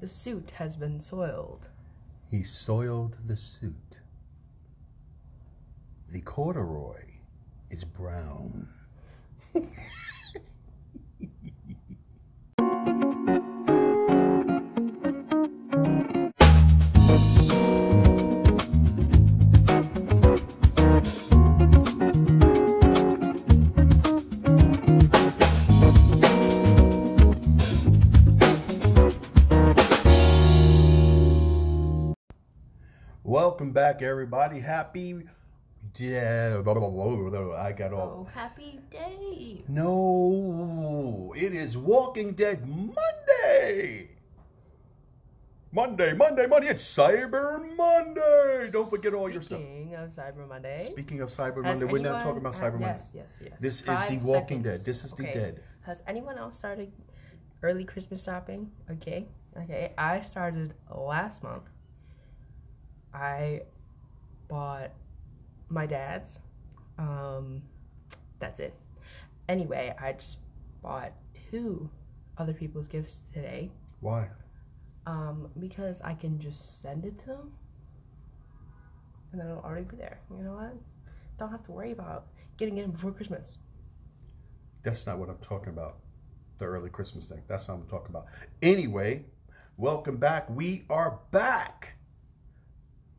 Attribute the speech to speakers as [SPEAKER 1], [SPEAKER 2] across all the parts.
[SPEAKER 1] The suit has been soiled.
[SPEAKER 2] He soiled the suit. The corduroy is brown. Welcome back, everybody. Happy day. I got all.
[SPEAKER 1] Oh, happy day.
[SPEAKER 2] No, it is Walking Dead Monday. Monday, Monday, Monday. It's Cyber Monday. Don't forget all your stuff.
[SPEAKER 1] Speaking of Cyber Monday.
[SPEAKER 2] Speaking of Cyber Monday, we're not talking about
[SPEAKER 1] uh,
[SPEAKER 2] Cyber Monday.
[SPEAKER 1] Yes, yes, yes.
[SPEAKER 2] This is the Walking
[SPEAKER 1] seconds.
[SPEAKER 2] Dead. This is the dead.
[SPEAKER 1] Has anyone else started early Christmas shopping? Okay. Okay. I started last month. I bought my dad's. Um, that's it. Anyway, I just bought two other people's gifts today.
[SPEAKER 2] Why?
[SPEAKER 1] Um, because I can just send it to them, and then it'll already be there. You know what? Don't have to worry about getting it in before Christmas.
[SPEAKER 2] That's not what I'm talking about. The early Christmas thing. That's not what I'm talking about. Anyway, welcome back. We are back.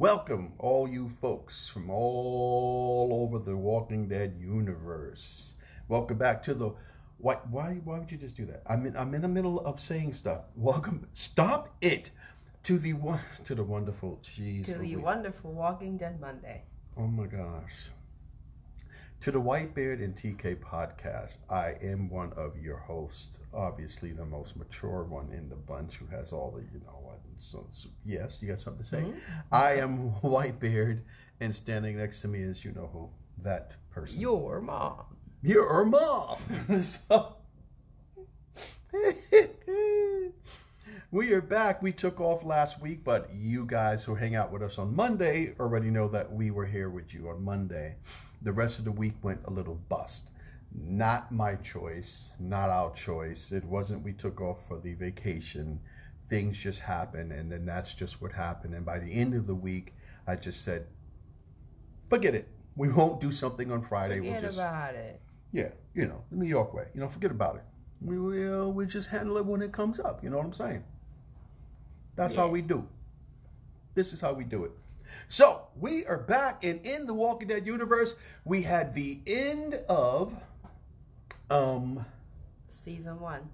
[SPEAKER 2] Welcome, all you folks from all over the Walking Dead universe. Welcome back to the. Why? Why? Why would you just do that? I'm in. I'm in the middle of saying stuff. Welcome. Stop it. To the one. To the wonderful. Jeez.
[SPEAKER 1] To the wonderful Walking Dead Monday.
[SPEAKER 2] Oh my gosh. To the Whitebeard and TK podcast, I am one of your hosts, obviously the most mature one in the bunch who has all the, you know what. So, so- yes, you got something to say? Mm-hmm. I am Whitebeard, and standing next to me is, you know who, that person.
[SPEAKER 1] Your mom.
[SPEAKER 2] Your mom. so, we are back. We took off last week, but you guys who hang out with us on Monday already know that we were here with you on Monday. The rest of the week went a little bust. Not my choice, not our choice. It wasn't we took off for the vacation. Things just happened, and then that's just what happened. And by the end of the week, I just said, forget it. We won't do something on Friday. we'll just
[SPEAKER 1] about it.
[SPEAKER 2] yeah, you know, the New York way. You know, forget about it. We will we just handle it when it comes up. You know what I'm saying? That's how we do. This is how we do it. So we are back, and in the Walking Dead universe, we had the end of, um,
[SPEAKER 1] Season one.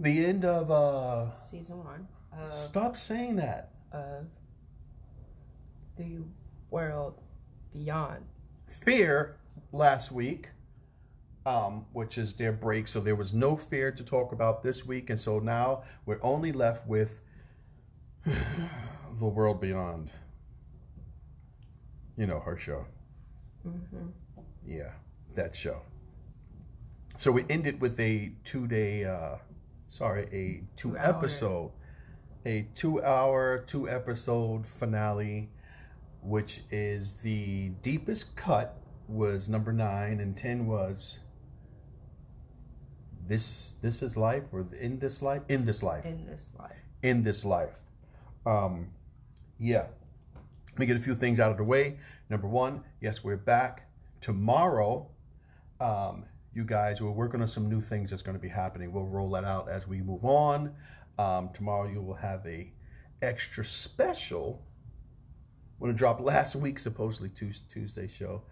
[SPEAKER 2] the end of. uh
[SPEAKER 1] Season one of,
[SPEAKER 2] Stop saying that.
[SPEAKER 1] of the world beyond.
[SPEAKER 2] Fear last week, um, which is their break. So there was no fear to talk about this week. And so now we're only left with the world beyond. You know, her show.
[SPEAKER 1] hmm
[SPEAKER 2] Yeah, that show. So we ended with a two day, uh, sorry, a two
[SPEAKER 1] Two-hour.
[SPEAKER 2] episode, a two hour, two episode finale, which is the deepest cut was number nine and 10 was this this is life or in this life in this life
[SPEAKER 1] In this life.
[SPEAKER 2] in this life. Um, yeah. Let me get a few things out of the way. Number one, yes, we're back tomorrow. Um, you guys, we're working on some new things that's going to be happening. We'll roll that out as we move on. Um, tomorrow, you will have a extra special. I'm going to drop last week, supposedly Tuesday show.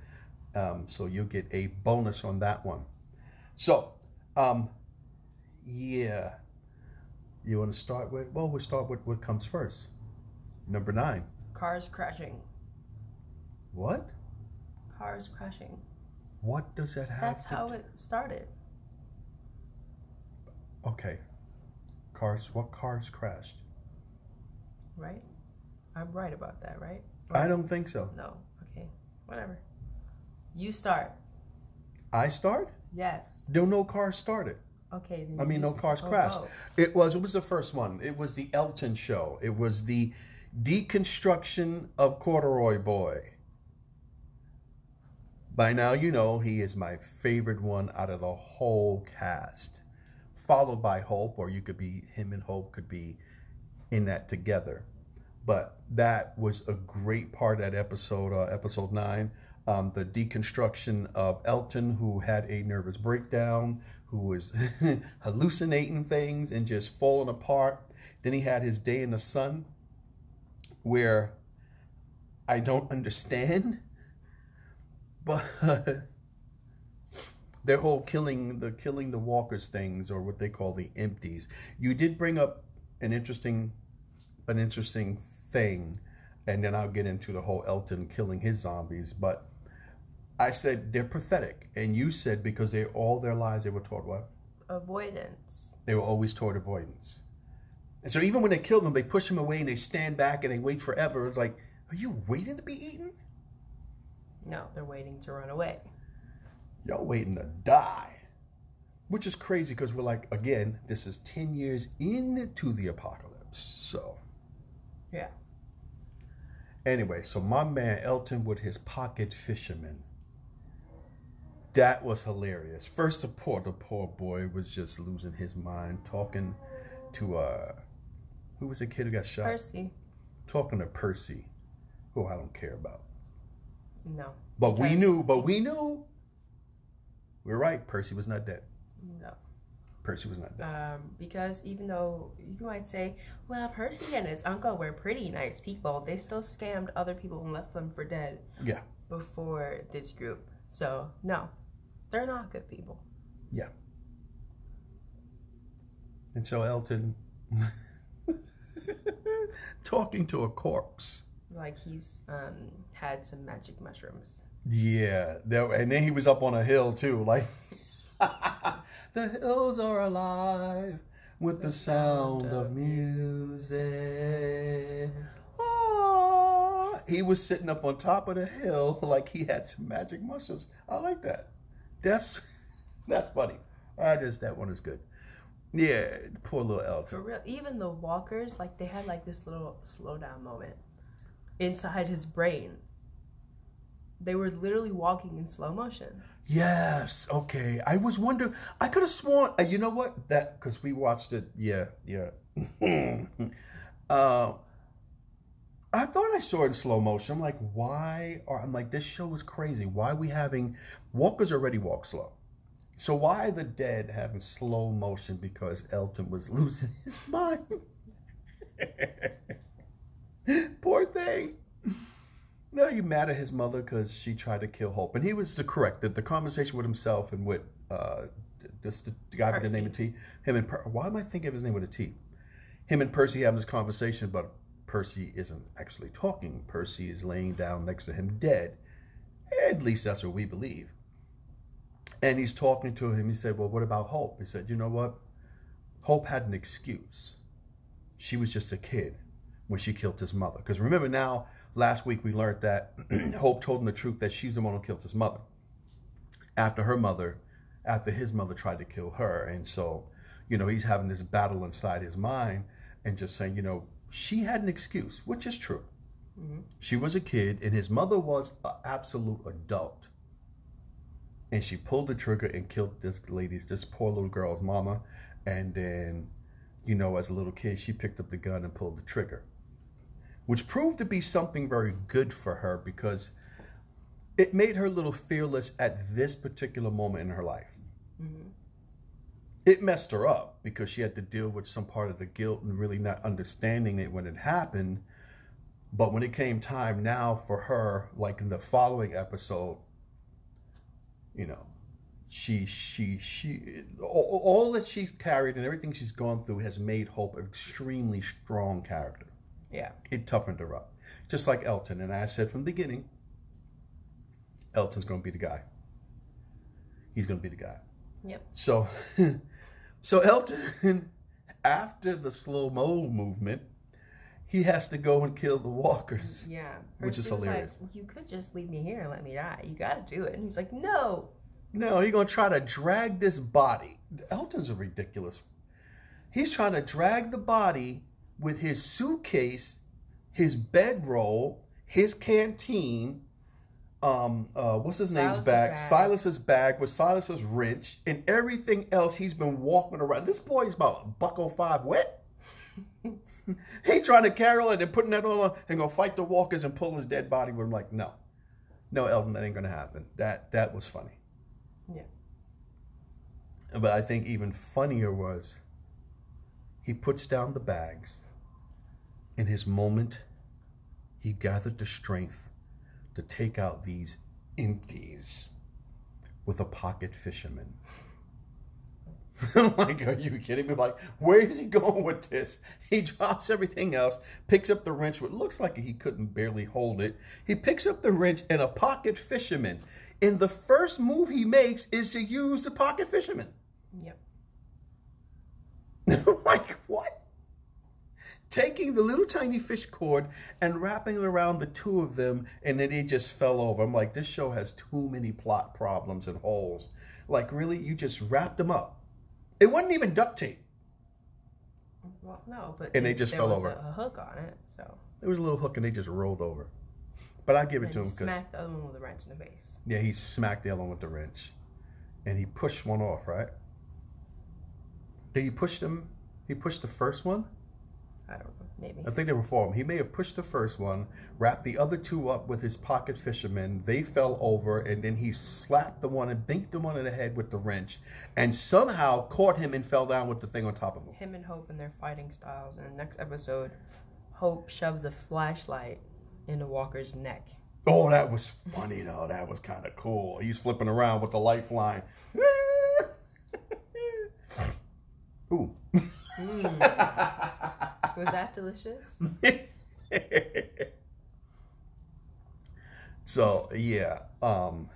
[SPEAKER 2] Um, so you'll get a bonus on that one. So, um, yeah. You want to start with? Well, we'll start with what comes first. Number nine.
[SPEAKER 1] Cars crashing.
[SPEAKER 2] What?
[SPEAKER 1] Cars crashing.
[SPEAKER 2] What does that have
[SPEAKER 1] That's how it started.
[SPEAKER 2] Okay. Cars. What cars crashed?
[SPEAKER 1] Right? I'm right about that, right?
[SPEAKER 2] I don't think so.
[SPEAKER 1] No. Okay. Whatever. You start.
[SPEAKER 2] I start?
[SPEAKER 1] Yes.
[SPEAKER 2] No, no cars started.
[SPEAKER 1] Okay. Then
[SPEAKER 2] I mean, no cars
[SPEAKER 1] oh,
[SPEAKER 2] crashed.
[SPEAKER 1] oh.
[SPEAKER 2] It was. It was the first one. It was the Elton show. It was the deconstruction of Corduroy Boy. By now, you know he is my favorite one out of the whole cast. Followed by Hope, or you could be him and Hope could be in that together. But that was a great part of that episode, uh, episode nine. Um, the deconstruction of Elton, who had a nervous breakdown, who was hallucinating things and just falling apart. Then he had his day in the sun, where I don't understand, but their whole killing the killing the walkers things or what they call the empties. You did bring up an interesting an interesting thing, and then I'll get into the whole Elton killing his zombies. But I said they're pathetic, and you said because they all their lives they were taught what?
[SPEAKER 1] Avoidance.
[SPEAKER 2] They were always taught avoidance. And so even when they kill them, they push them away and they stand back and they wait forever. It's like, are you waiting to be eaten?
[SPEAKER 1] No, they're waiting to run away.
[SPEAKER 2] Y'all waiting to die. Which is crazy because we're like, again, this is 10 years into the apocalypse. So,
[SPEAKER 1] Yeah.
[SPEAKER 2] anyway, so my man Elton with his pocket fisherman. That was hilarious. First, of all, the poor boy was just losing his mind talking to, uh, who was the kid who got shot?
[SPEAKER 1] Percy.
[SPEAKER 2] Talking to Percy, who I don't care about.
[SPEAKER 1] No.
[SPEAKER 2] But we knew, but we knew. We're right. Percy was not dead.
[SPEAKER 1] No.
[SPEAKER 2] Percy was not dead.
[SPEAKER 1] Um, because even though you might say, well, Percy and his uncle were pretty nice people, they still scammed other people and left them for dead
[SPEAKER 2] Yeah.
[SPEAKER 1] before this group. So, no, they're not good people. Yeah.
[SPEAKER 2] And so Elton talking to a corpse.
[SPEAKER 1] Like he's um, had some magic mushrooms.
[SPEAKER 2] Yeah. That, and then he was up on a hill too. Like, the hills are alive with the sound of music. Ah. He was sitting up on top of the hill like he had some magic mushrooms. I like that. That's that's funny. I just that one is good. Yeah, poor little
[SPEAKER 1] For real, even the walkers, like they had like this little slowdown moment inside his brain. They were literally walking in slow motion.
[SPEAKER 2] Yes. Okay. I was wondering. I could have sworn. uh, You know what? That because we watched it. Yeah. Yeah. uh, I thought I saw it in slow motion. I'm like, why? Or I'm like, this show is crazy. Why are we having walkers already walk slow? So why the dead having slow motion because Elton was losing his mind? Poor thing. Now you mad at his mother because she tried to kill Hope, and he was the correct. The, the conversation with himself and with uh, this the guy with the name of T. Him and per- why am I thinking of his name with a T? Him and Percy having this conversation, but Percy isn't actually talking. Percy is laying down next to him, dead. At least that's what we believe. And he's talking to him. He said, "Well, what about Hope?" He said, "You know what? Hope had an excuse. She was just a kid when she killed his mother. Because remember now." Last week we learned that Hope told him the truth that she's the one who killed his mother. After her mother, after his mother tried to kill her. And so, you know, he's having this battle inside his mind and just saying, you know, she had an excuse, which is true.
[SPEAKER 1] Mhm.
[SPEAKER 2] She was a kid and his mother was an absolute adult. And she pulled the trigger and killed this lady's, this poor little girl's mama. And then, you know, as a little kid, she picked up the gun and pulled the trigger which proved to be something very good for her because it made her a little fearless at this particular moment in her life.
[SPEAKER 1] Mhm.
[SPEAKER 2] It messed her up because she had to deal with some part of the guilt and really not understanding it when it happened. But when it came time now for her, like in the following episode, you know, she she she all, all that she's carried and everything she's gone through has made Hope an extremely strong character
[SPEAKER 1] Yeah.
[SPEAKER 2] it toughened her up. Just like Elton. And I said from the beginning, Elton's going to be the guy. He's going to be the guy.
[SPEAKER 1] Yep.
[SPEAKER 2] So, so Elton, after the slow mo movement, he has to go and kill the walkers.
[SPEAKER 1] Yeah.
[SPEAKER 2] Which is
[SPEAKER 1] was like,
[SPEAKER 2] hilarious.
[SPEAKER 1] you could just leave me here and let me die. You got to do it. And he's like, no.
[SPEAKER 2] No, he's going to try to drag this body. Elton's a ridiculous. He's trying to drag the body with his suitcase, his bedroll, his canteen, um, uh, what's his name's bag,
[SPEAKER 1] bag.
[SPEAKER 2] Silas's bag with Silas's wrench, and everything else he's been walking around. This boy's about a buck oh five wet. he trying to carry it and putting that all on and go fight the walkers and pull his dead body. We're like, no, no, Elton, that ain't gonna happen. That that was funny.
[SPEAKER 1] Yeah.
[SPEAKER 2] But I think even funnier was he puts down the bags. In his moment, he gathered the strength to take out these empties with a pocket fisherman. I'm like, are you kidding me? Like, where is he going with this? He drops everything else, picks up the wrench, what looks like he couldn't barely hold it. He picks up the wrench and a pocket fisherman. And the first move he makes is to use the pocket fisherman.
[SPEAKER 1] Yep.
[SPEAKER 2] like, what? Taking the little tiny fish cord and wrapping it around the two of them, and then it just fell over. I'm like, this show has too many plot problems and holes. Like, really? You just wrapped them up. It wasn't even duct tape.
[SPEAKER 1] Well, no, but
[SPEAKER 2] And they
[SPEAKER 1] it-
[SPEAKER 2] just fell over.
[SPEAKER 1] A, a hook on it, so
[SPEAKER 2] There was a little hook and they just rolled over. But I give it
[SPEAKER 1] and
[SPEAKER 2] to him because,
[SPEAKER 1] smacked the other one with a wrench in the face.
[SPEAKER 2] yeah, he smacked the other one with the wrench. And he pushed one off, right? Did he push them? He pushed the first one?
[SPEAKER 1] I don't know, maybe.
[SPEAKER 2] I think they were four of them. He may have pushed the first one, wrapped the other two up with his pocket fisherman. They fell over, and then he slapped the one and binked the one in the head with the wrench, and somehow caught him and fell down with the thing on top of him.
[SPEAKER 1] Him and Hope and their fighting styles. In the next episode, Hope shoves a flashlight into Walker's neck.
[SPEAKER 2] Oh, that was funny though. That was kind of cool. He's flipping around with the light flying. Ooh.
[SPEAKER 1] Mm. Was that delicious?
[SPEAKER 2] so yeah, um,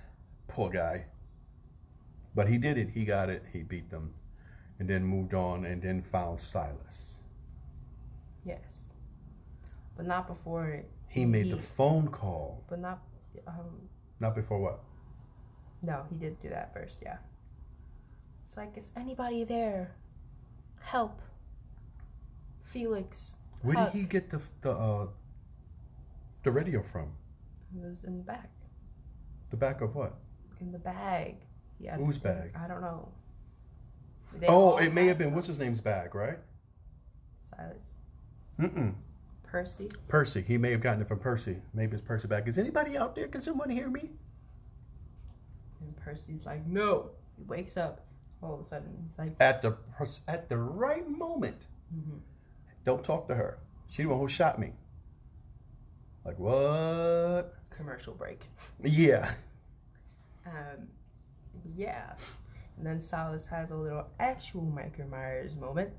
[SPEAKER 2] poor guy. But he did it. He got it. He beat them, and then moved on, and then found Silas.
[SPEAKER 1] Yes. But not before.
[SPEAKER 2] He made the phone call.
[SPEAKER 1] But not. Um,
[SPEAKER 2] Not before what?
[SPEAKER 1] no, he did do that first, yeah. It's like, is anybody there? Help. Felix.
[SPEAKER 2] Where did
[SPEAKER 1] Huck.
[SPEAKER 2] he get the the uh, the radio from?
[SPEAKER 1] He was in the back.
[SPEAKER 2] The back of what?
[SPEAKER 1] In the bag. Yeah.
[SPEAKER 2] Whose bag?
[SPEAKER 1] I don't know. They
[SPEAKER 2] Oh, it may have been what's his name's bag, right?
[SPEAKER 1] Silas.
[SPEAKER 2] Mm-mm.
[SPEAKER 1] Percy.
[SPEAKER 2] Percy. He may have gotten it from Percy. Maybe it's Percy bag. Is anybody out there? Can someone hear me?
[SPEAKER 1] And Percy's like, no. He wakes up. All of a sudden, he's like,
[SPEAKER 2] At the at the right moment.
[SPEAKER 1] Mhm.
[SPEAKER 2] Don't talk to her. She the one who shot me. Like what?
[SPEAKER 1] commercial break.
[SPEAKER 2] Yeah.
[SPEAKER 1] Um, yeah. And then Silas has a little actual Michael Myers moment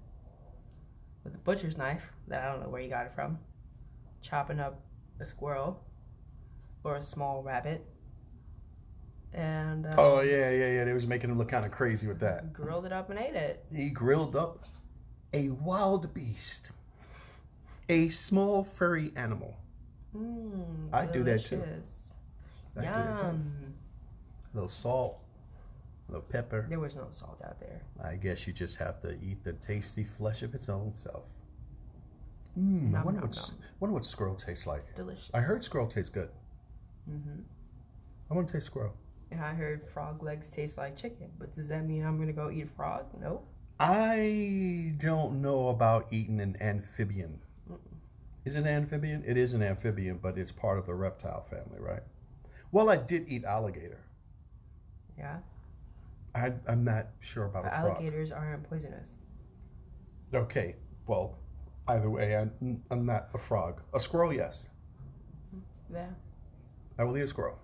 [SPEAKER 1] with a butcher's knife that I don't know where he got it from, chopping up a squirrel or a small rabbit, and uh,
[SPEAKER 2] Oh yeah, yeah, yeah. They was making him look kind of crazy with that.
[SPEAKER 1] grilled it up and ate it.
[SPEAKER 2] He grilled up a wild beast, a small furry animal.
[SPEAKER 1] Mm,
[SPEAKER 2] I do that too. I do that too. A little salt, a little pepper.
[SPEAKER 1] There was no salt out there.
[SPEAKER 2] I guess you just have to eat the tasty flesh of its own self. Mmm. I wonder
[SPEAKER 1] nom,
[SPEAKER 2] what
[SPEAKER 1] nom.
[SPEAKER 2] wonder what squirrel tastes like.
[SPEAKER 1] Delicious.
[SPEAKER 2] I heard squirrel tastes good.
[SPEAKER 1] Mm-hmm.
[SPEAKER 2] I want to taste squirrel.
[SPEAKER 1] And I heard frog legs taste like chicken, but does that mean I'm gonna go eat a frog? Nope.
[SPEAKER 2] I don't know about eating an amphibian. Is it an amphibian? It is an amphibian, but it's part of the reptile family, right? Well, I did eat alligator.
[SPEAKER 1] Yeah.
[SPEAKER 2] I, I'm not sure about
[SPEAKER 1] But
[SPEAKER 2] a frog.
[SPEAKER 1] alligators aren't poisonous.
[SPEAKER 2] Okay, well, either way, I'm, I'm not a frog. A squirrel, yes. Mm-hmm.
[SPEAKER 1] Yeah.
[SPEAKER 2] I will eat a squirrel,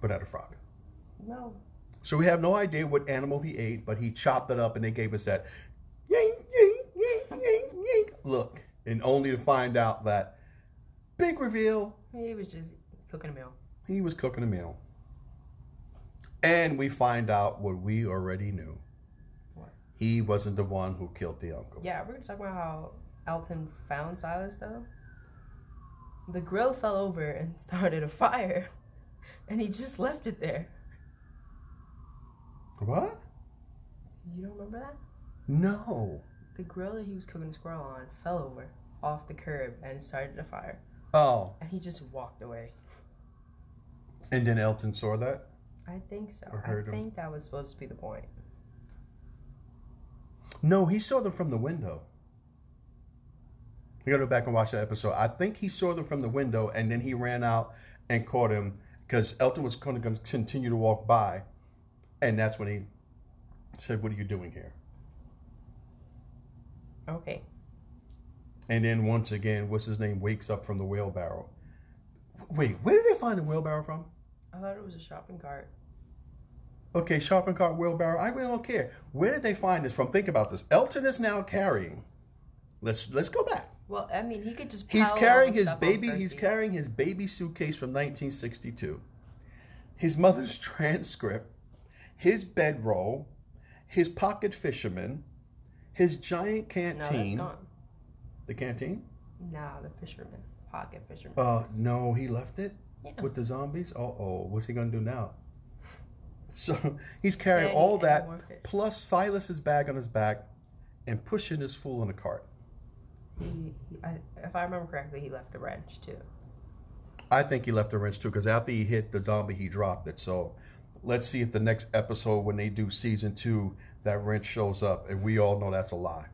[SPEAKER 2] but not a frog.
[SPEAKER 1] No.
[SPEAKER 2] So we have no idea what animal he ate, but he chopped it up and they gave us that yank, yank, yank, yank, yank look. And only to find out that big reveal,
[SPEAKER 1] He was just cooking a meal.
[SPEAKER 2] he was cooking a meal. And we find out what we already knew.
[SPEAKER 1] What?
[SPEAKER 2] He wasn't the one who killed the uncle.
[SPEAKER 1] Yeah, we're gonna talk about how Elton found Silas though. The grill fell over and started a fire, and he just left it there.
[SPEAKER 2] What?
[SPEAKER 1] You don't remember that?
[SPEAKER 2] No.
[SPEAKER 1] The grill that he was cooking the squirrel on fell over off the curb and started a fire,
[SPEAKER 2] Oh,
[SPEAKER 1] and he just walked away.
[SPEAKER 2] and then Elton saw that?
[SPEAKER 1] I think so.
[SPEAKER 2] Or
[SPEAKER 1] I
[SPEAKER 2] heard him.
[SPEAKER 1] think that was supposed to be the point.
[SPEAKER 2] No, he saw them from the window. I gotta go back and watch that episode. I think he saw them from the window and then he ran out and caught him because Elton was going to continue to walk by. And that's when he said, What are you doing here?
[SPEAKER 1] Okay.
[SPEAKER 2] And then once again, what's his name wakes up from the wheelbarrow. Wait, where did they find the wheelbarrow from?
[SPEAKER 1] I thought it was a shopping cart.
[SPEAKER 2] Okay, shopping cart, wheelbarrow. I really don't care. Where did they find this from? Think about this. Elton is now carrying. Let's let's go back.
[SPEAKER 1] Well, I mean, he could just.
[SPEAKER 2] He's carrying his baby. He's carrying his baby suitcase from 1962. His mother's transcript, his bedroll, his pocket fisherman, his giant canteen.
[SPEAKER 1] No, that's gone.
[SPEAKER 2] the canteen?
[SPEAKER 1] No, the fisherman, pocket fisherman.
[SPEAKER 2] Uh, no, he left it
[SPEAKER 1] Yeah.
[SPEAKER 2] with the zombies. Uh oh, what's he gonna do now? So he's carrying
[SPEAKER 1] Yeah, he
[SPEAKER 2] all that plus Silas's bag on his back and pushing his fool in a cart.
[SPEAKER 1] He, he, I, if I remember correctly, he left the wrench too.
[SPEAKER 2] I think he left the wrench too because after he hit the zombie, he dropped it. So let's see if the next episode, when they do season two, that wrench shows up, and we all know that's a lie.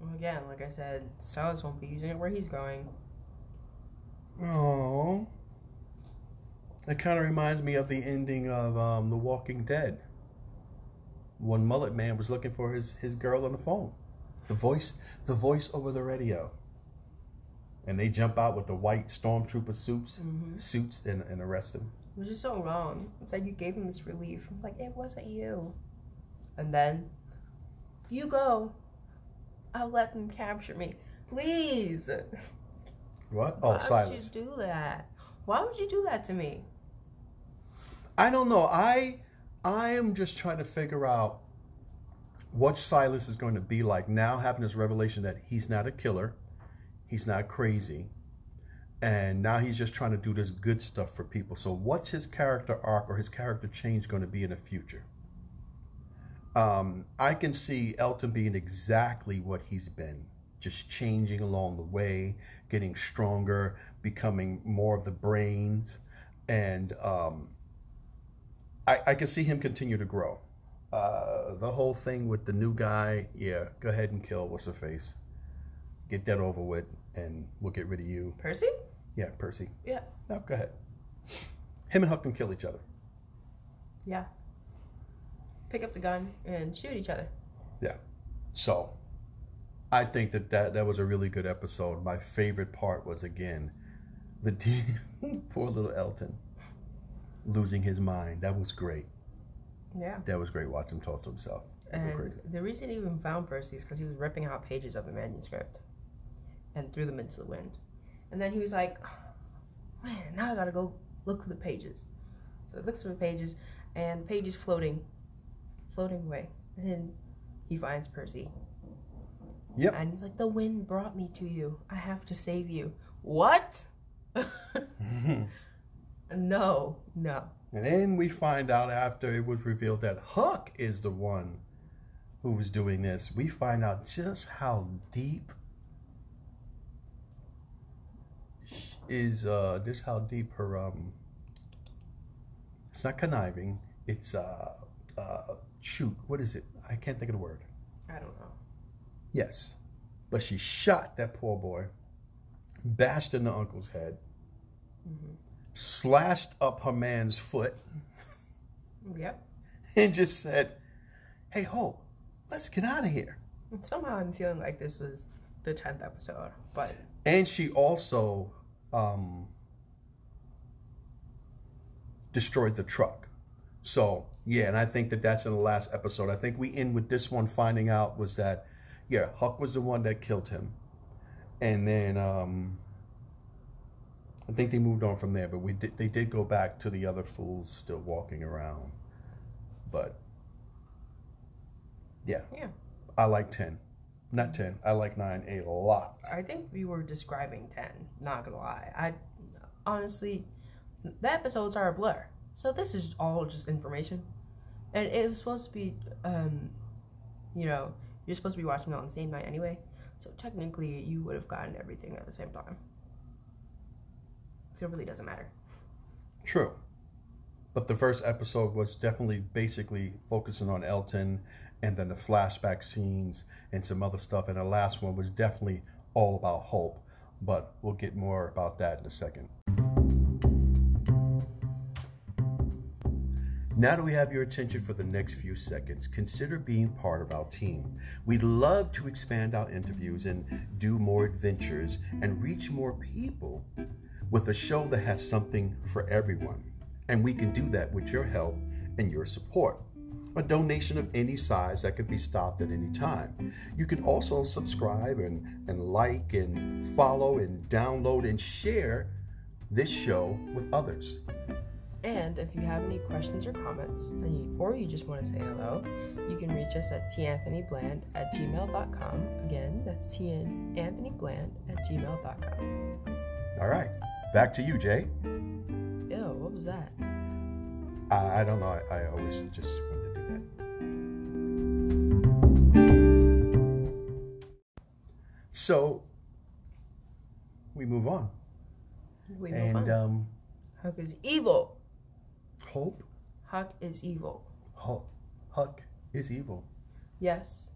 [SPEAKER 1] Well, again, like I said, Silas won't be using it where he's going.
[SPEAKER 2] Oh, it kind of reminds me of the ending of um, The Walking Dead. When Mullet Man was looking for his, his girl on the phone, the voice the voice over the radio, and they jump out with the white stormtrooper suits
[SPEAKER 1] hmm
[SPEAKER 2] suits and, and arrest him.
[SPEAKER 1] Which is so wrong. It's like you gave him this relief. I'm like, it wasn't you. And then, you go. I'll let them capture me. Please.
[SPEAKER 2] What? Oh,
[SPEAKER 1] Why
[SPEAKER 2] Silas.
[SPEAKER 1] would you do that? Why would you do that to me?
[SPEAKER 2] I don't know. I I am just trying to figure out what Silas is going to be like now, having this revelation that he's not a killer, he's not crazy, and now he's just trying to do this good stuff for people. So, what's his character arc or his character change going to be in the future? Um, I can see Elton being exactly what he's been, just changing along the way, getting stronger, becoming more of the brains, and um, I, I can see him continue to grow. Uh, the whole thing with the new guy, yeah, go ahead and kill what's her face, get that over with, and we'll get rid of you.
[SPEAKER 1] Percy?
[SPEAKER 2] Yeah, Percy.
[SPEAKER 1] Yeah.
[SPEAKER 2] No, go ahead. Him and Huck can kill each other.
[SPEAKER 1] Yeah. Pick up the gun and shoot each other. Yeah.
[SPEAKER 2] So, I think that, that that was a really good episode. My favorite part was again, the D- poor little Elton losing his mind. That was great.
[SPEAKER 1] Yeah.
[SPEAKER 2] That was great. Watch him talk to himself.
[SPEAKER 1] And
[SPEAKER 2] crazy.
[SPEAKER 1] the reason he even found Percy is because he was ripping out pages of the manuscript and threw them into the wind. And then he was like, man, now I gotta go look for the pages. So he looks for the pages, and the page is floating, floating away. And then he finds Percy.
[SPEAKER 2] Yep.
[SPEAKER 1] And he's like, the wind brought me to you. I have to save you. What? no, no.
[SPEAKER 2] And then we find out after it was revealed that Huck is the one who was doing this. We find out just how deep is uh this how deep her um it's not conniving, it's uh uh shoot, what is it? I can't think of the word.
[SPEAKER 1] I don't know.
[SPEAKER 2] Yes. But she shot that poor boy, bashed in the uncle's head,
[SPEAKER 1] hmm
[SPEAKER 2] slashed up her man's foot.
[SPEAKER 1] Yep.
[SPEAKER 2] and just said, "Hey, Hope, let's get out of here."
[SPEAKER 1] Somehow I'm feeling like this was the 10th episode, but
[SPEAKER 2] And she also um, destroyed the truck. So yeah, and I think that that's in the last episode. I think we end with this one finding out was that yeah, Huck was the one that killed him, and then um, I think they moved on from there. But we did they did go back to the other fools still walking around, but yeah,
[SPEAKER 1] Yeah.
[SPEAKER 2] I like ten, not ten. I like nine a lot.
[SPEAKER 1] I think we were describing 10, not gonna lie. I honestly, the episodes are a blur. So this is all just information. And it was supposed to be, um, you know, you're supposed to be watching it on the same night anyway. So technically, you would have gotten everything at the same time. So it really doesn't matter.
[SPEAKER 2] True. But the first episode was definitely basically focusing on Elton and then the flashback scenes and some other stuff. And the last one was definitely all about hope, but we'll get more about that in a second. Now that we have your attention for the next few seconds, consider being part of our team. We'd love to expand our interviews and do more adventures and reach more people with a show that has something for everyone. And we can do that with your help and your support. A donation of any size that can be stopped at any time. You can also subscribe and, and like and follow and download and share this show with others.
[SPEAKER 1] And if you have any questions or comments, and you, or you just want to say hello, you can reach us at tanthonybland at gmail.com. Again, that's tanthonybland at gmail.com.
[SPEAKER 2] All right, back to you, Jay.
[SPEAKER 1] Ew, what was that?
[SPEAKER 2] I, I don't know. I, I always just So we move on.
[SPEAKER 1] We move
[SPEAKER 2] and
[SPEAKER 1] on.
[SPEAKER 2] um,
[SPEAKER 1] Huck is evil.
[SPEAKER 2] Hope,
[SPEAKER 1] Huck is evil.
[SPEAKER 2] Huck, Huck is evil.
[SPEAKER 1] Yes.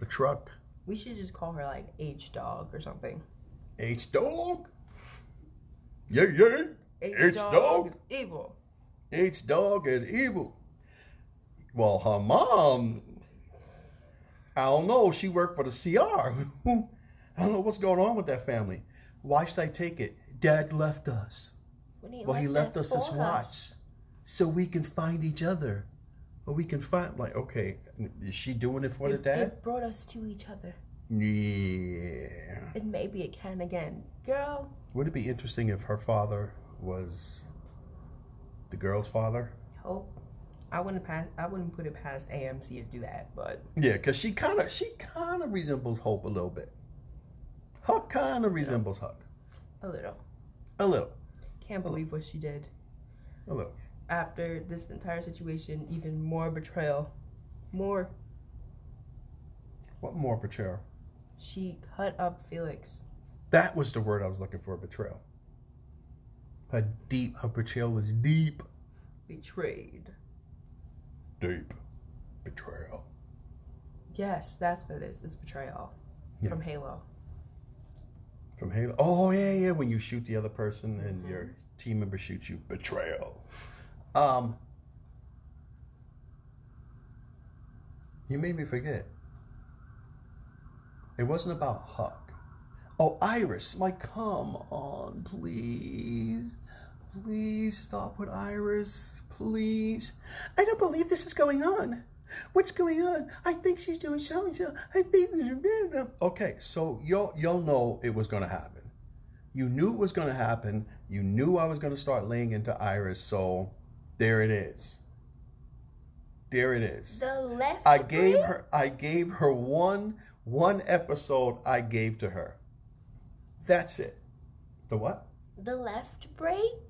[SPEAKER 2] The truck,
[SPEAKER 1] We should just call her like H Dog or something.
[SPEAKER 2] H dog. Yeah, yeah. H dog.
[SPEAKER 1] is evil.
[SPEAKER 2] H dog is evil. Well, her mom, I don't know. She worked for the CR. I don't know what's going on with that family. Why should I take it? Dad left us.
[SPEAKER 1] He
[SPEAKER 2] Well, he left us this watch so we can find each other. Or we can find, like, okay, is she doing it for
[SPEAKER 1] It,
[SPEAKER 2] the dad?
[SPEAKER 1] it brought us to each other.
[SPEAKER 2] Yeah.
[SPEAKER 1] And maybe it can again. Girl,
[SPEAKER 2] Would it be interesting if her father was the girl's father?
[SPEAKER 1] hope. I wouldn't pass. I wouldn't put it past AMC to do that, but
[SPEAKER 2] Yeah, because she kind of she kind of resembles Hope a little bit. Huck kind of resembles Huck
[SPEAKER 1] a little.
[SPEAKER 2] a little,
[SPEAKER 1] Can't believe what she did.
[SPEAKER 2] a little.
[SPEAKER 1] After this entire situation, even more betrayal. More.
[SPEAKER 2] What more betrayal?
[SPEAKER 1] She cut up Felix.
[SPEAKER 2] That was the word I was looking for. Betrayal. Her deep. Her betrayal was deep.
[SPEAKER 1] Betrayed.
[SPEAKER 2] Deep. Betrayal.
[SPEAKER 1] Yes, that's what it is. It's betrayal.
[SPEAKER 2] Yeah.
[SPEAKER 1] From Halo.
[SPEAKER 2] From Halo. Oh yeah, yeah. When you shoot the other person and your team member shoots you, betrayal. Um. You made me forget. It wasn't about Huck. Oh, Iris. My, come on, please. Please stop with Iris. Please. I don't believe this is going on. What's going on? I think she's doing so and so. I think. Okay, so y'all y'all know it was going to happen. You knew it was going to happen. You knew I was going to start laying into Iris. So there it is. There it is.
[SPEAKER 1] The left.
[SPEAKER 2] I gave
[SPEAKER 1] brain?
[SPEAKER 2] her I gave her one one episode I gave to her. That's it. The what?
[SPEAKER 1] the left break.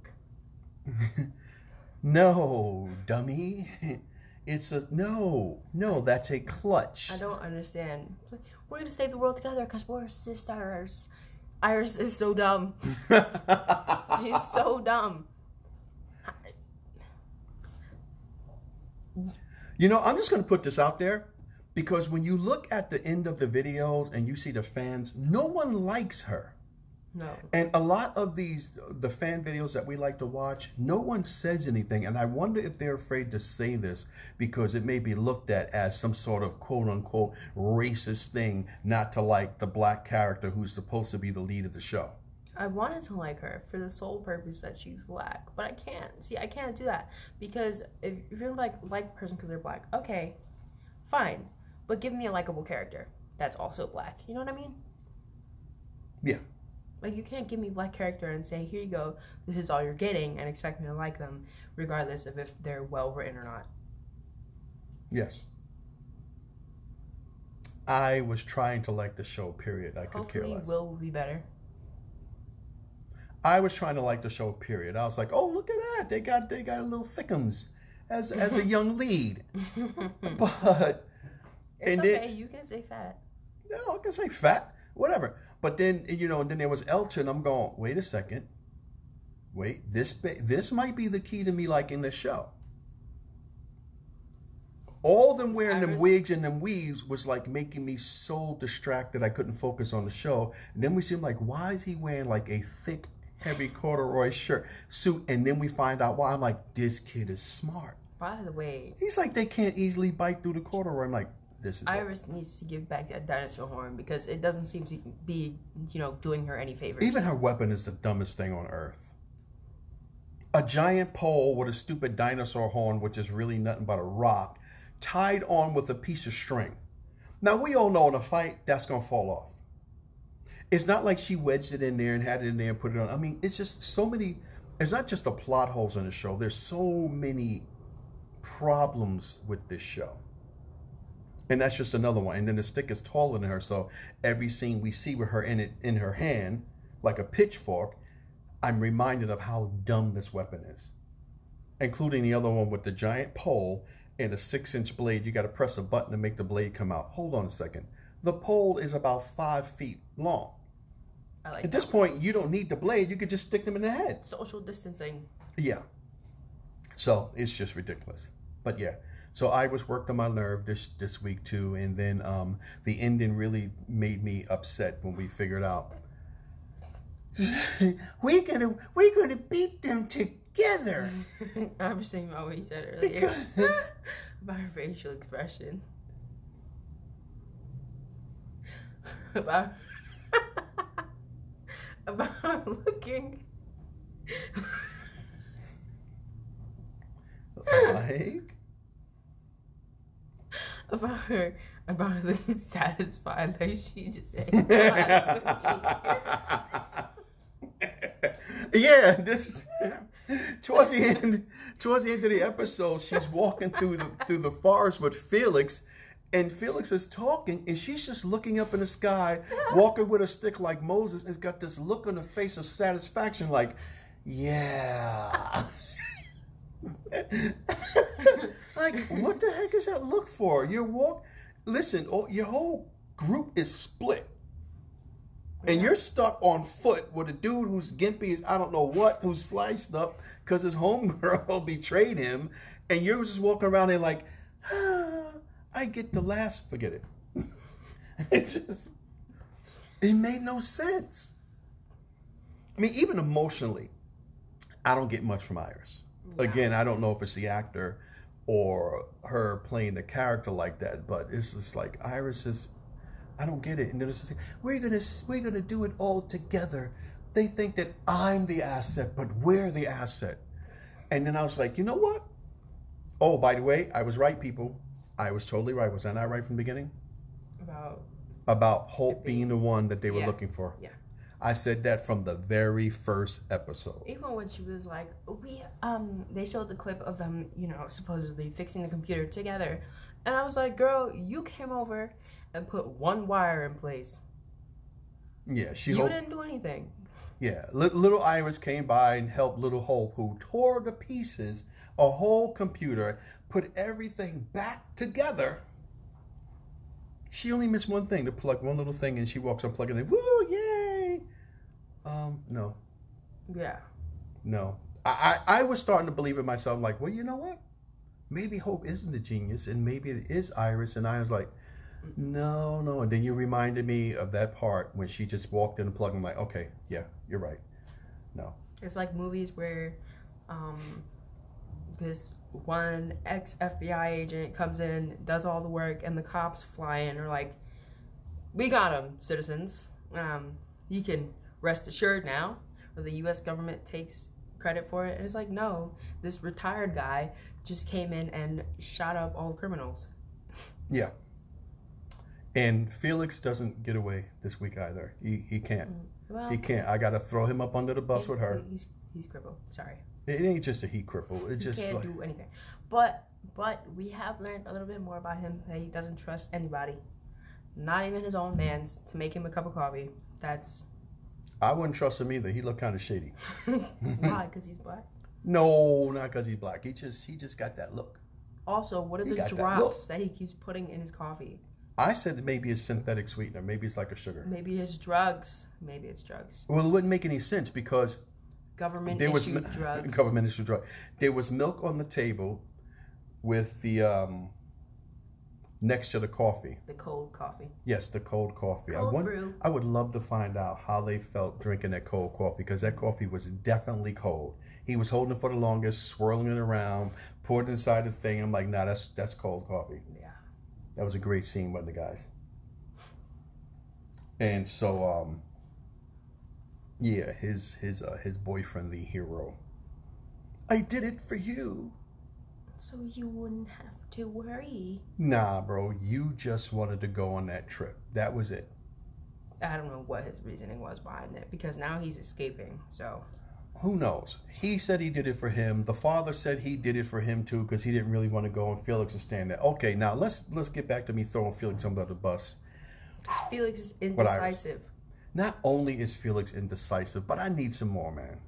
[SPEAKER 2] no, dummy. It's a no, no, that's a clutch.
[SPEAKER 1] I don't understand. We're gonna save the world together because we're sisters. Iris is so dumb. She's so dumb.
[SPEAKER 2] You know, I'm just going to put this out there because when you look at the end of the videos and you see the fans, no one likes her.
[SPEAKER 1] No.
[SPEAKER 2] And a lot of these, the fan videos that we like to watch, no one says anything. And I wonder if they're afraid to say this because it may be looked at as some sort of quote unquote racist thing not to like the black character who's supposed to be the lead of the show.
[SPEAKER 1] I wanted to like her for the sole purpose that she's black, but I can't. See, I can't do that because if, if you're like like the person because they're black, okay, fine, but give me a likable character that's also black. You know what I mean?
[SPEAKER 2] Yeah.
[SPEAKER 1] Like you can't give me black character and say, "Here you go, this is all you're getting," and expect me to like them, regardless of if they're well written or not.
[SPEAKER 2] Yes. I was trying to like the show, period. I could care less.
[SPEAKER 1] Will will be better.
[SPEAKER 2] I was trying to like the show, period. I was like, oh, look at that. They got they got a little thickums as as a young lead. But
[SPEAKER 1] It's
[SPEAKER 2] And then-
[SPEAKER 1] okay. you can say fat.
[SPEAKER 2] no, I can say fat, whatever. But then you know, and then there was Elton. I'm going, wait a second. Wait, this this might be the key to me liking the show. all them wearing them wigs and them weaves was like making me so distracted I couldn't focus on the show. And then we see him like, why is he wearing like a thick, heavy corduroy shirt suit? And then we find out why. I'm like, this kid is smart.
[SPEAKER 1] By the way,
[SPEAKER 2] He's like, they can't easily bite through the corduroy. I'm like, this is.
[SPEAKER 1] Iris needs to give back that dinosaur horn because it doesn't seem to be, you know, doing her any favors.
[SPEAKER 2] Even her weapon is the dumbest thing on earth. A giant pole with a stupid dinosaur horn, which is really nothing but a rock, tied on with a piece of string. Now, we all know in a fight, that's going to fall off. It's not like she wedged it in there and had it in there and put it on. I mean, it's just so many. It's not just the plot holes in the show, there's so many problems with this show. And that's just another one. And then the stick is taller than her, so every scene we see with her in it in her hand, like a pitchfork, I'm reminded of how dumb this weapon is. Including the other one with the giant pole and a six inch blade. You got to press a button to make the blade come out. Hold on a second. The pole is about five feet long.
[SPEAKER 1] I like
[SPEAKER 2] At this
[SPEAKER 1] that.
[SPEAKER 2] point, you don't need the blade. You could just stick them in the head.
[SPEAKER 1] social distancing.
[SPEAKER 2] Yeah. So it's just ridiculous. But yeah. So I was worked on my nerve this this week too, and then um, the ending really made me upset when we figured out we're gonna we're gonna beat them together.
[SPEAKER 1] I was thinking about what we said earlier
[SPEAKER 2] Because-
[SPEAKER 1] about her facial expression. About about looking
[SPEAKER 2] like
[SPEAKER 1] about her about her looking satisfied like she just said.
[SPEAKER 2] yeah, this towards the end towards the end of the episode, she's walking through the through the forest with Felix, and Felix is talking, and she's just looking up in the sky, walking with a stick like Moses, and has got this look on her face of satisfaction, like, yeah. Like, what the heck is that look for? Your walk, listen, oh, your whole group is split and you're stuck on foot with a dude who's gimpy as I don't know what, who's sliced up because his homegirl betrayed him, and you're just walking around there like, ah, I get the last. Forget it. it just, it made no sense. I mean, even emotionally, I don't get much from Iris. Again, I don't know if it's the actor or her playing the character like that, but it's just like Iris is I don't get it. And then it's just like, we're gonna we're gonna do it all together. They think that I'm the asset, but we're the asset. And then I was like, you know what? Oh, by the way, I was right, people. I was totally right. Was I not right from the beginning?
[SPEAKER 1] about
[SPEAKER 2] About Hope being the one that they were
[SPEAKER 1] Yeah.
[SPEAKER 2] looking for.
[SPEAKER 1] Yeah.
[SPEAKER 2] I said that from the very first episode.
[SPEAKER 1] even when she was like we um they showed the clip of them you know supposedly fixing the computer together and i was like girl you came over and put one wire in place
[SPEAKER 2] Yeah, she
[SPEAKER 1] you
[SPEAKER 2] hoped.
[SPEAKER 1] didn't do anything
[SPEAKER 2] Yeah, Li- little Iris came by and helped little Hope, who tore to pieces a whole computer, put everything back together. She only missed one thing to plug one little thing, and she walks up plugging it. Woo! Yay! Um, no,
[SPEAKER 1] yeah
[SPEAKER 2] no. I, I I was starting to believe in myself. Like, well, you know what? Maybe Hope isn't a genius, and maybe it is Iris. And I was like, no, no. And then you reminded me of that part when she just walked in and plugged. I'm like, okay, yeah, you're right. No.
[SPEAKER 1] it's like movies where um this one ex fbi agent comes in does all the work and the cops fly in are like we got him citizens um you can rest assured now or the us government takes credit for it and it's like no this retired guy just came in and shot up all the criminals
[SPEAKER 2] Yeah. And Felix doesn't get away this week either. He he can't.
[SPEAKER 1] Mm, well
[SPEAKER 2] He can't. I got to throw him up under the bus with her.
[SPEAKER 1] he's, he's crippled sorry
[SPEAKER 2] It ain't just a he cripple. It's just
[SPEAKER 1] can't
[SPEAKER 2] like
[SPEAKER 1] do anything. But but we have learned a little bit more about him that he doesn't trust anybody, not even his own man's, to make him a cup of coffee. That's
[SPEAKER 2] I wouldn't trust him either. He looked kind of shady.
[SPEAKER 1] why, because he's black.
[SPEAKER 2] No, not because he's black. He just he just got that look.
[SPEAKER 1] Also, what are
[SPEAKER 2] He
[SPEAKER 1] the
[SPEAKER 2] got that
[SPEAKER 1] drops that, he keeps putting in his coffee?
[SPEAKER 2] I said maybe it's synthetic sweetener. Maybe it's like a sugar.
[SPEAKER 1] Maybe it's drugs. Maybe it's drugs.
[SPEAKER 2] Well, it wouldn't make any sense because
[SPEAKER 1] Government
[SPEAKER 2] there was
[SPEAKER 1] issued
[SPEAKER 2] mi-
[SPEAKER 1] drugs.
[SPEAKER 2] government issued drug. There was milk on the table with the um, next to the coffee.
[SPEAKER 1] The cold coffee.
[SPEAKER 2] Yes, the cold coffee. I
[SPEAKER 1] Cold
[SPEAKER 2] want,
[SPEAKER 1] brew.
[SPEAKER 2] I would love to find out how they felt drinking that cold coffee because that coffee was definitely cold. He was holding it for the longest, swirling it around, poured it inside the thing. I'm like, nah, that's that's cold coffee.
[SPEAKER 1] Yeah.
[SPEAKER 2] That was a great scene, wasn't it, guys? And so, um, yeah, his his uh, his boyfriend, the hero. I did it for you.
[SPEAKER 1] So you wouldn't have to worry.
[SPEAKER 2] Nah, bro, you just wanted to go on that trip. That was it.
[SPEAKER 1] I don't know what his reasoning was behind it because now he's escaping. So
[SPEAKER 2] Who knows? He said he did it for him. The father said he did it for him too because he didn't really want to go, and Felix is standing there. Okay, now let's let's get back to me throwing Felix under the bus.
[SPEAKER 1] Felix is indecisive.
[SPEAKER 2] Not only is Felix indecisive, but I need some more, man.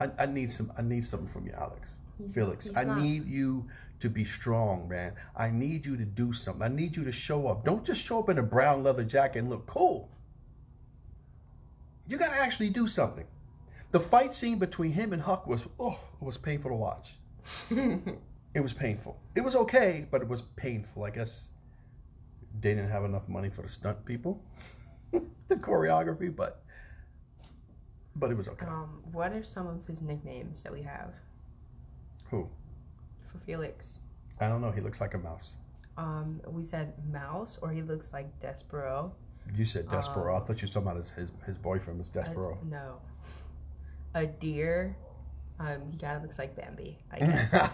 [SPEAKER 2] I, I need some. I need something from you, Alex.
[SPEAKER 1] He's-
[SPEAKER 2] Felix,
[SPEAKER 1] he's
[SPEAKER 2] I
[SPEAKER 1] not.
[SPEAKER 2] need you to be strong, man. I need you to do something. I need you to show up. Don't just show up in a brown leather jacket and look cool. You got to actually do something. The fight scene between him and Huck was oh, it was painful to watch. It was painful. It was okay, but it was painful. I guess they didn't have enough money for the stunt people, the choreography, but but it was okay.
[SPEAKER 1] Um, what are some of his nicknames that we have
[SPEAKER 2] Who?
[SPEAKER 1] for Felix?
[SPEAKER 2] I don't know. He looks like a mouse.
[SPEAKER 1] Um, we said Mouse, or he looks like Despero.
[SPEAKER 2] You said Despero. I thought you were talking about his his, his boyfriend was Despero.
[SPEAKER 1] no. A deer. Um, he kind of looks like Bambi, I guess.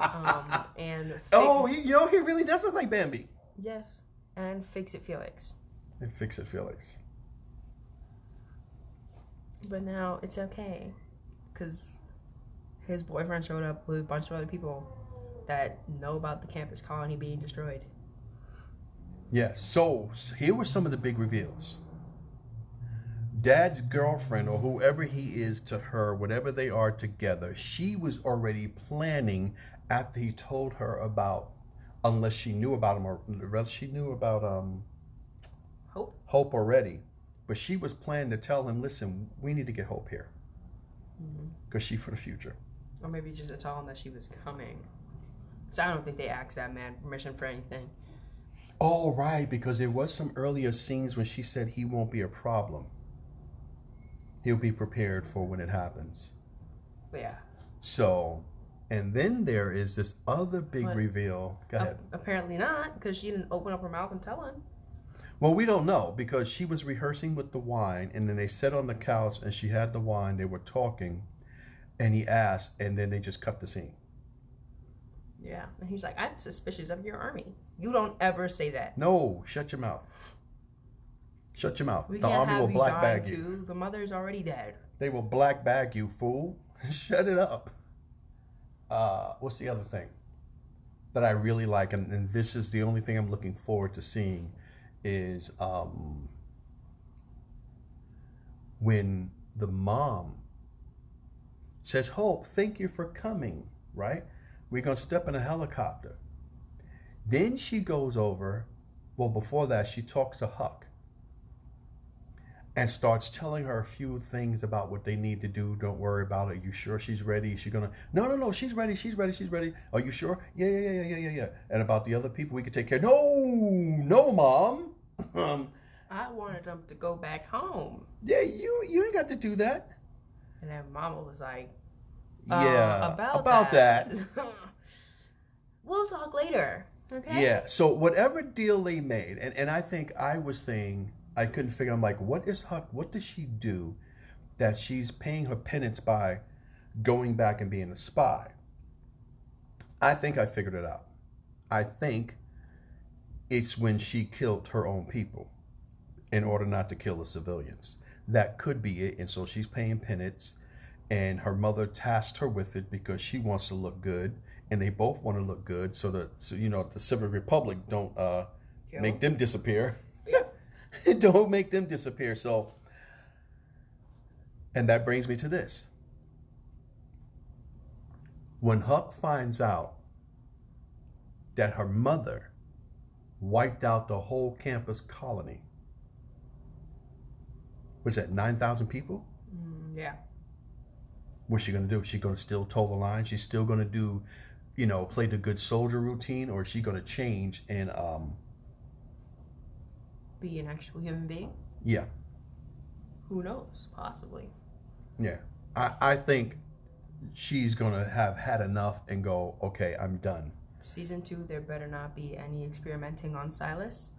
[SPEAKER 1] um, and Fix-
[SPEAKER 2] oh, he, you know he really does look like Bambi.
[SPEAKER 1] yes, and Fix It Felix.
[SPEAKER 2] And fix it, Felix.
[SPEAKER 1] But now it's okay, cause his boyfriend showed up with a bunch of other people that know about the campus colony being destroyed.
[SPEAKER 2] Yes. So here were some of the big reveals. Dad's girlfriend, or whoever he is to her, whatever they are together, she was already planning after he told her about, unless she knew about him or unless she knew about um,
[SPEAKER 1] Hope.
[SPEAKER 2] Hope already, but she was planning to tell him, listen, we need to get Hope here because she for the future.
[SPEAKER 1] Or maybe just to tell him that she was coming. So I don't think they asked that man permission for anything.
[SPEAKER 2] Oh, right, because there was some earlier scenes when she said he won't be a problem. He'll be prepared for when it happens.
[SPEAKER 1] Yeah.
[SPEAKER 2] So, and then there is this other big
[SPEAKER 1] What?
[SPEAKER 2] reveal. Go ahead.
[SPEAKER 1] Ap- apparently not, because she didn't open up her mouth and tell him.
[SPEAKER 2] Well, we don't know because she was rehearsing with the wine, and then they sat on the couch and she had the wine. They were talking, and he asked, and then they just cut the scene.
[SPEAKER 1] Yeah. And he's like, I'm suspicious of your army. You don't ever say that.
[SPEAKER 2] No, shut your mouth. Shut your mouth.
[SPEAKER 1] We
[SPEAKER 2] the army will black bag you.
[SPEAKER 1] too. The mother's already dead.
[SPEAKER 2] They will black bag you, fool. Shut it up. Uh, what's the other thing that I really like, and, and this is the only thing I'm looking forward to seeing, is um, when the mom says, Hope, thank you for coming, right? We're going to step in a helicopter. Then she goes over, well, before that, she talks to Huck and starts telling her a few things about what they need to do. Don't worry about it. Are you sure she's ready? Is she gonna? No, no, no. She's ready. She's ready. She's ready. Are you sure? Yeah, yeah, yeah, yeah, yeah, yeah, yeah. And about the other people, we could take care. No, no, mom.
[SPEAKER 1] I wanted them to go back home.
[SPEAKER 2] yeah, you you ain't got to do that.
[SPEAKER 1] And then Mama was like, uh,
[SPEAKER 2] yeah,
[SPEAKER 1] about,
[SPEAKER 2] that.
[SPEAKER 1] we'll talk later. Okay.
[SPEAKER 2] Yeah. So whatever deal they made, and, and I think I was saying I couldn't figure. I'm like, what is Huck? What does she do that she's paying her penance by going back and being a spy? I think I figured it out. I think it's when she killed her own people in order not to kill the civilians. That could be it. And so she's paying penance, and her mother tasked her with it because she wants to look good, and they both want to look good, so that so you know the Civil Republic don't uh,
[SPEAKER 1] Kill.
[SPEAKER 2] make them disappear.
[SPEAKER 1] Yeah.
[SPEAKER 2] don't make them disappear. So, and that brings me to this. When Huck finds out that her mother wiped out the whole campus colony, was that 9,000 people?
[SPEAKER 1] Mm, yeah.
[SPEAKER 2] What's she going to do? She's going to still toe the line. She's still going to do you know, play the good soldier routine, or is she going to change and, um,
[SPEAKER 1] Be an actual human being?
[SPEAKER 2] yeah,
[SPEAKER 1] Who knows? Possibly.
[SPEAKER 2] yeah. I, I think she's going to have had enough and go, okay, I'm done.
[SPEAKER 1] Season two, there better not be any experimenting on Silas,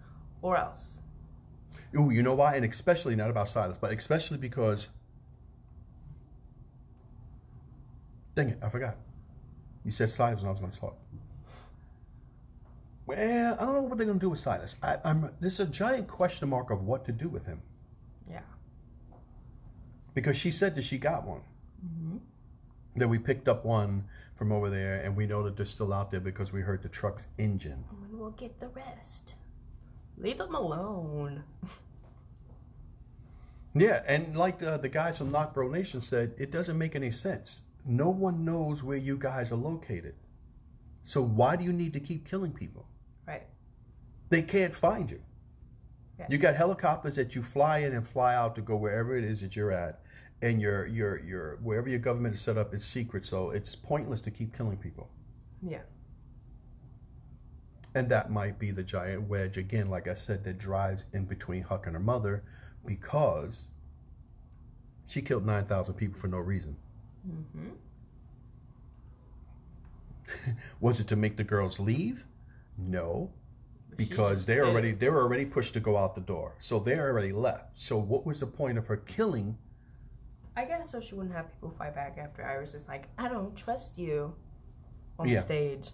[SPEAKER 1] or else.
[SPEAKER 2] Ooh, you know why? And especially not about Silas, but especially because. Dang it, I forgot. You said Silas and I was going to talk. Well, I don't know what they're going to do with Silas. I, I'm there's a giant question mark of what to do with him
[SPEAKER 1] Yeah.
[SPEAKER 2] because she said that she got one.
[SPEAKER 1] Mm-hmm.
[SPEAKER 2] That we picked up one from over there, and we know that they're still out there because we heard the truck's engine.
[SPEAKER 1] And we'll get the rest. Leave them alone.
[SPEAKER 2] Yeah, and like the, the guys from Knockbro Nation said, it doesn't make any sense. No one knows where you guys are located. So why do you need to keep killing people?
[SPEAKER 1] Right.
[SPEAKER 2] They can't find you.
[SPEAKER 1] Yeah.
[SPEAKER 2] You got helicopters that you fly in and fly out to go wherever it is that you're at, and your your your wherever your government is set up is secret. So it's pointless to keep killing people.
[SPEAKER 1] Yeah.
[SPEAKER 2] And that might be the giant wedge again, like I said, that drives in between Huck and her mother, because she killed nine thousand people for no reason.
[SPEAKER 1] Mm-hmm.
[SPEAKER 2] Was it to make the girls leave? No, because they're already they were already pushed to go out the door, so they're already left. So what was the point of her killing?
[SPEAKER 1] I guess so she wouldn't have people fight back after Iris is like, I don't trust you on
[SPEAKER 2] Yeah.
[SPEAKER 1] the stage.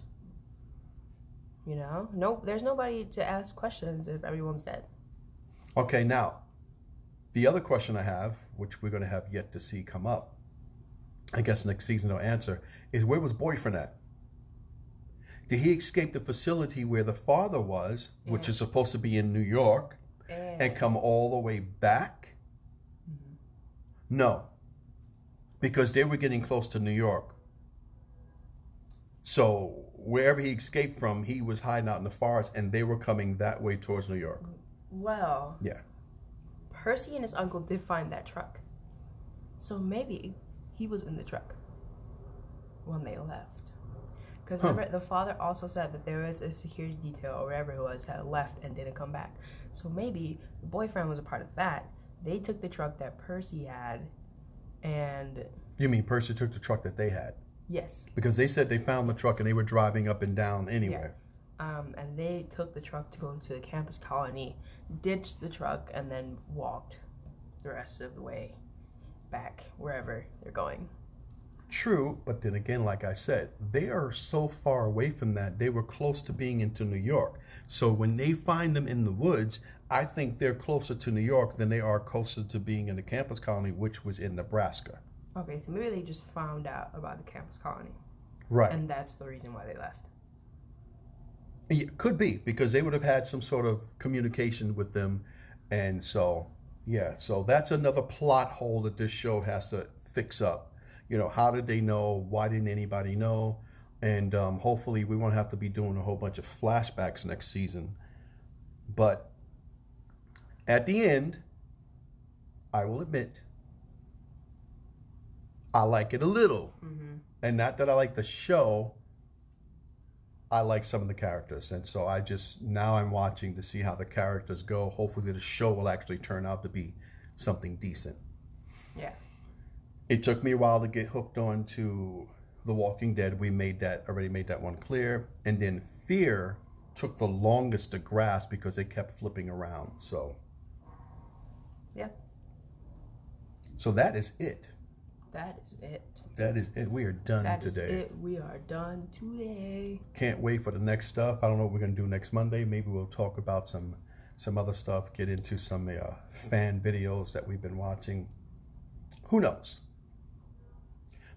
[SPEAKER 1] You know? Nope, there's nobody to ask questions if everyone's dead.
[SPEAKER 2] Okay, now the other question I have, which we're going to have yet to see come up, I guess next season they'll answer, is where was boyfriend at? Did he escape the facility where the father was, which is supposed to be in New York,
[SPEAKER 1] And,
[SPEAKER 2] and come all the way back?
[SPEAKER 1] Mhm.
[SPEAKER 2] No, because they were getting close to New York. So wherever he escaped from, he was hiding out in the forest, and they were coming that way towards New York.
[SPEAKER 1] well,
[SPEAKER 2] Yeah.
[SPEAKER 1] Percy and his uncle did find that truck. So maybe he was in the truck when they left. Because
[SPEAKER 2] Huh.
[SPEAKER 1] remember, the father also said that there was a security detail or whatever it was had left and didn't come back. So maybe the boyfriend was a part of that. They took the truck that Percy had, and
[SPEAKER 2] You mean Percy took the truck that they had?
[SPEAKER 1] Yes,
[SPEAKER 2] Because they said they found the truck and they were driving up and down anyway.
[SPEAKER 1] um, and they took the truck to go to the campus colony, ditched the truck, and then walked the rest of the way back wherever they're going.
[SPEAKER 2] True, but then again, like I said, they are so far away from that. They were close to being into New York. So when they find them in the woods, I think they're closer to New York than they are closer to being in the campus colony, which was in Nebraska.
[SPEAKER 1] Okay, so maybe they just found out about the campus colony,
[SPEAKER 2] Right.
[SPEAKER 1] and that's the reason why they left.
[SPEAKER 2] Yeah, could be because they would have had some sort of communication with them, and so yeah, so that's another plot hole that this show has to fix up. You know, how did they know? Why didn't anybody know? And um, hopefully, we won't have to be doing a whole bunch of flashbacks next season. But at the end, I will admit, I like it a little
[SPEAKER 1] Mm-hmm.
[SPEAKER 2] and not that I like the show. I like some of the characters, and so I just now I'm watching to see how the characters go. Hopefully, the show will actually turn out to be something decent.
[SPEAKER 1] Yeah.
[SPEAKER 2] It took me a while to get hooked on to The Walking Dead. We made that already made that one clear, and then Fear took the longest to grasp because they kept flipping around. So,
[SPEAKER 1] Yeah.
[SPEAKER 2] so that is it.
[SPEAKER 1] That is it.
[SPEAKER 2] That is it. We are done
[SPEAKER 1] That is
[SPEAKER 2] today.
[SPEAKER 1] it. We are done today.
[SPEAKER 2] can't wait for the next stuff. I don't know what we're gonna do next Monday. Maybe we'll talk about some some other stuff. Get into some uh, fan videos that we've been watching. Who knows?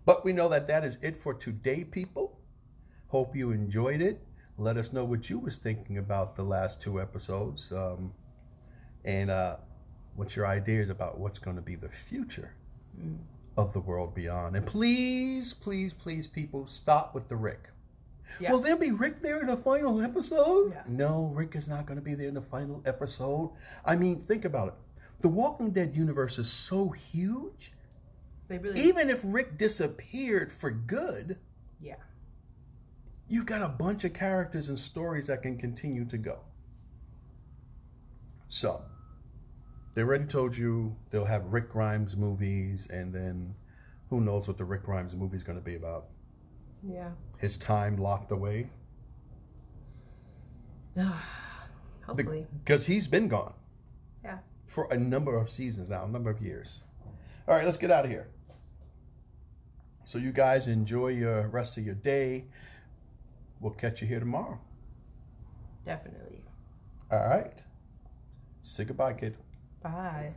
[SPEAKER 2] But we know that that is it for today, people. Hope you enjoyed it. Let us know what you was thinking about the last two episodes, um, and uh, what's your ideas about what's going to be the future
[SPEAKER 1] Mm.
[SPEAKER 2] Of the world beyond. And please, please, please, people, stop with the Rick.
[SPEAKER 1] Yeah.
[SPEAKER 2] Will there be Rick there in the final episode?
[SPEAKER 1] Yeah.
[SPEAKER 2] No, Rick is not going to be there in the final episode. I mean, think about it. The Walking Dead universe is so huge.
[SPEAKER 1] They really.
[SPEAKER 2] Even if Rick disappeared for good,
[SPEAKER 1] yeah.
[SPEAKER 2] you've got a bunch of characters and stories that can continue to go. So, they already told you they'll have Rick Grimes movies, and then who knows what the Rick Grimes movie is going to be about.
[SPEAKER 1] Yeah.
[SPEAKER 2] His time locked away.
[SPEAKER 1] Hopefully.
[SPEAKER 2] Because he's been gone.
[SPEAKER 1] Yeah.
[SPEAKER 2] For a number of seasons now, a number of years. All right, let's get out of here. So, you guys enjoy your rest of your day. We'll catch you here tomorrow.
[SPEAKER 1] Definitely.
[SPEAKER 2] All right. Say goodbye, kid.
[SPEAKER 1] Bye.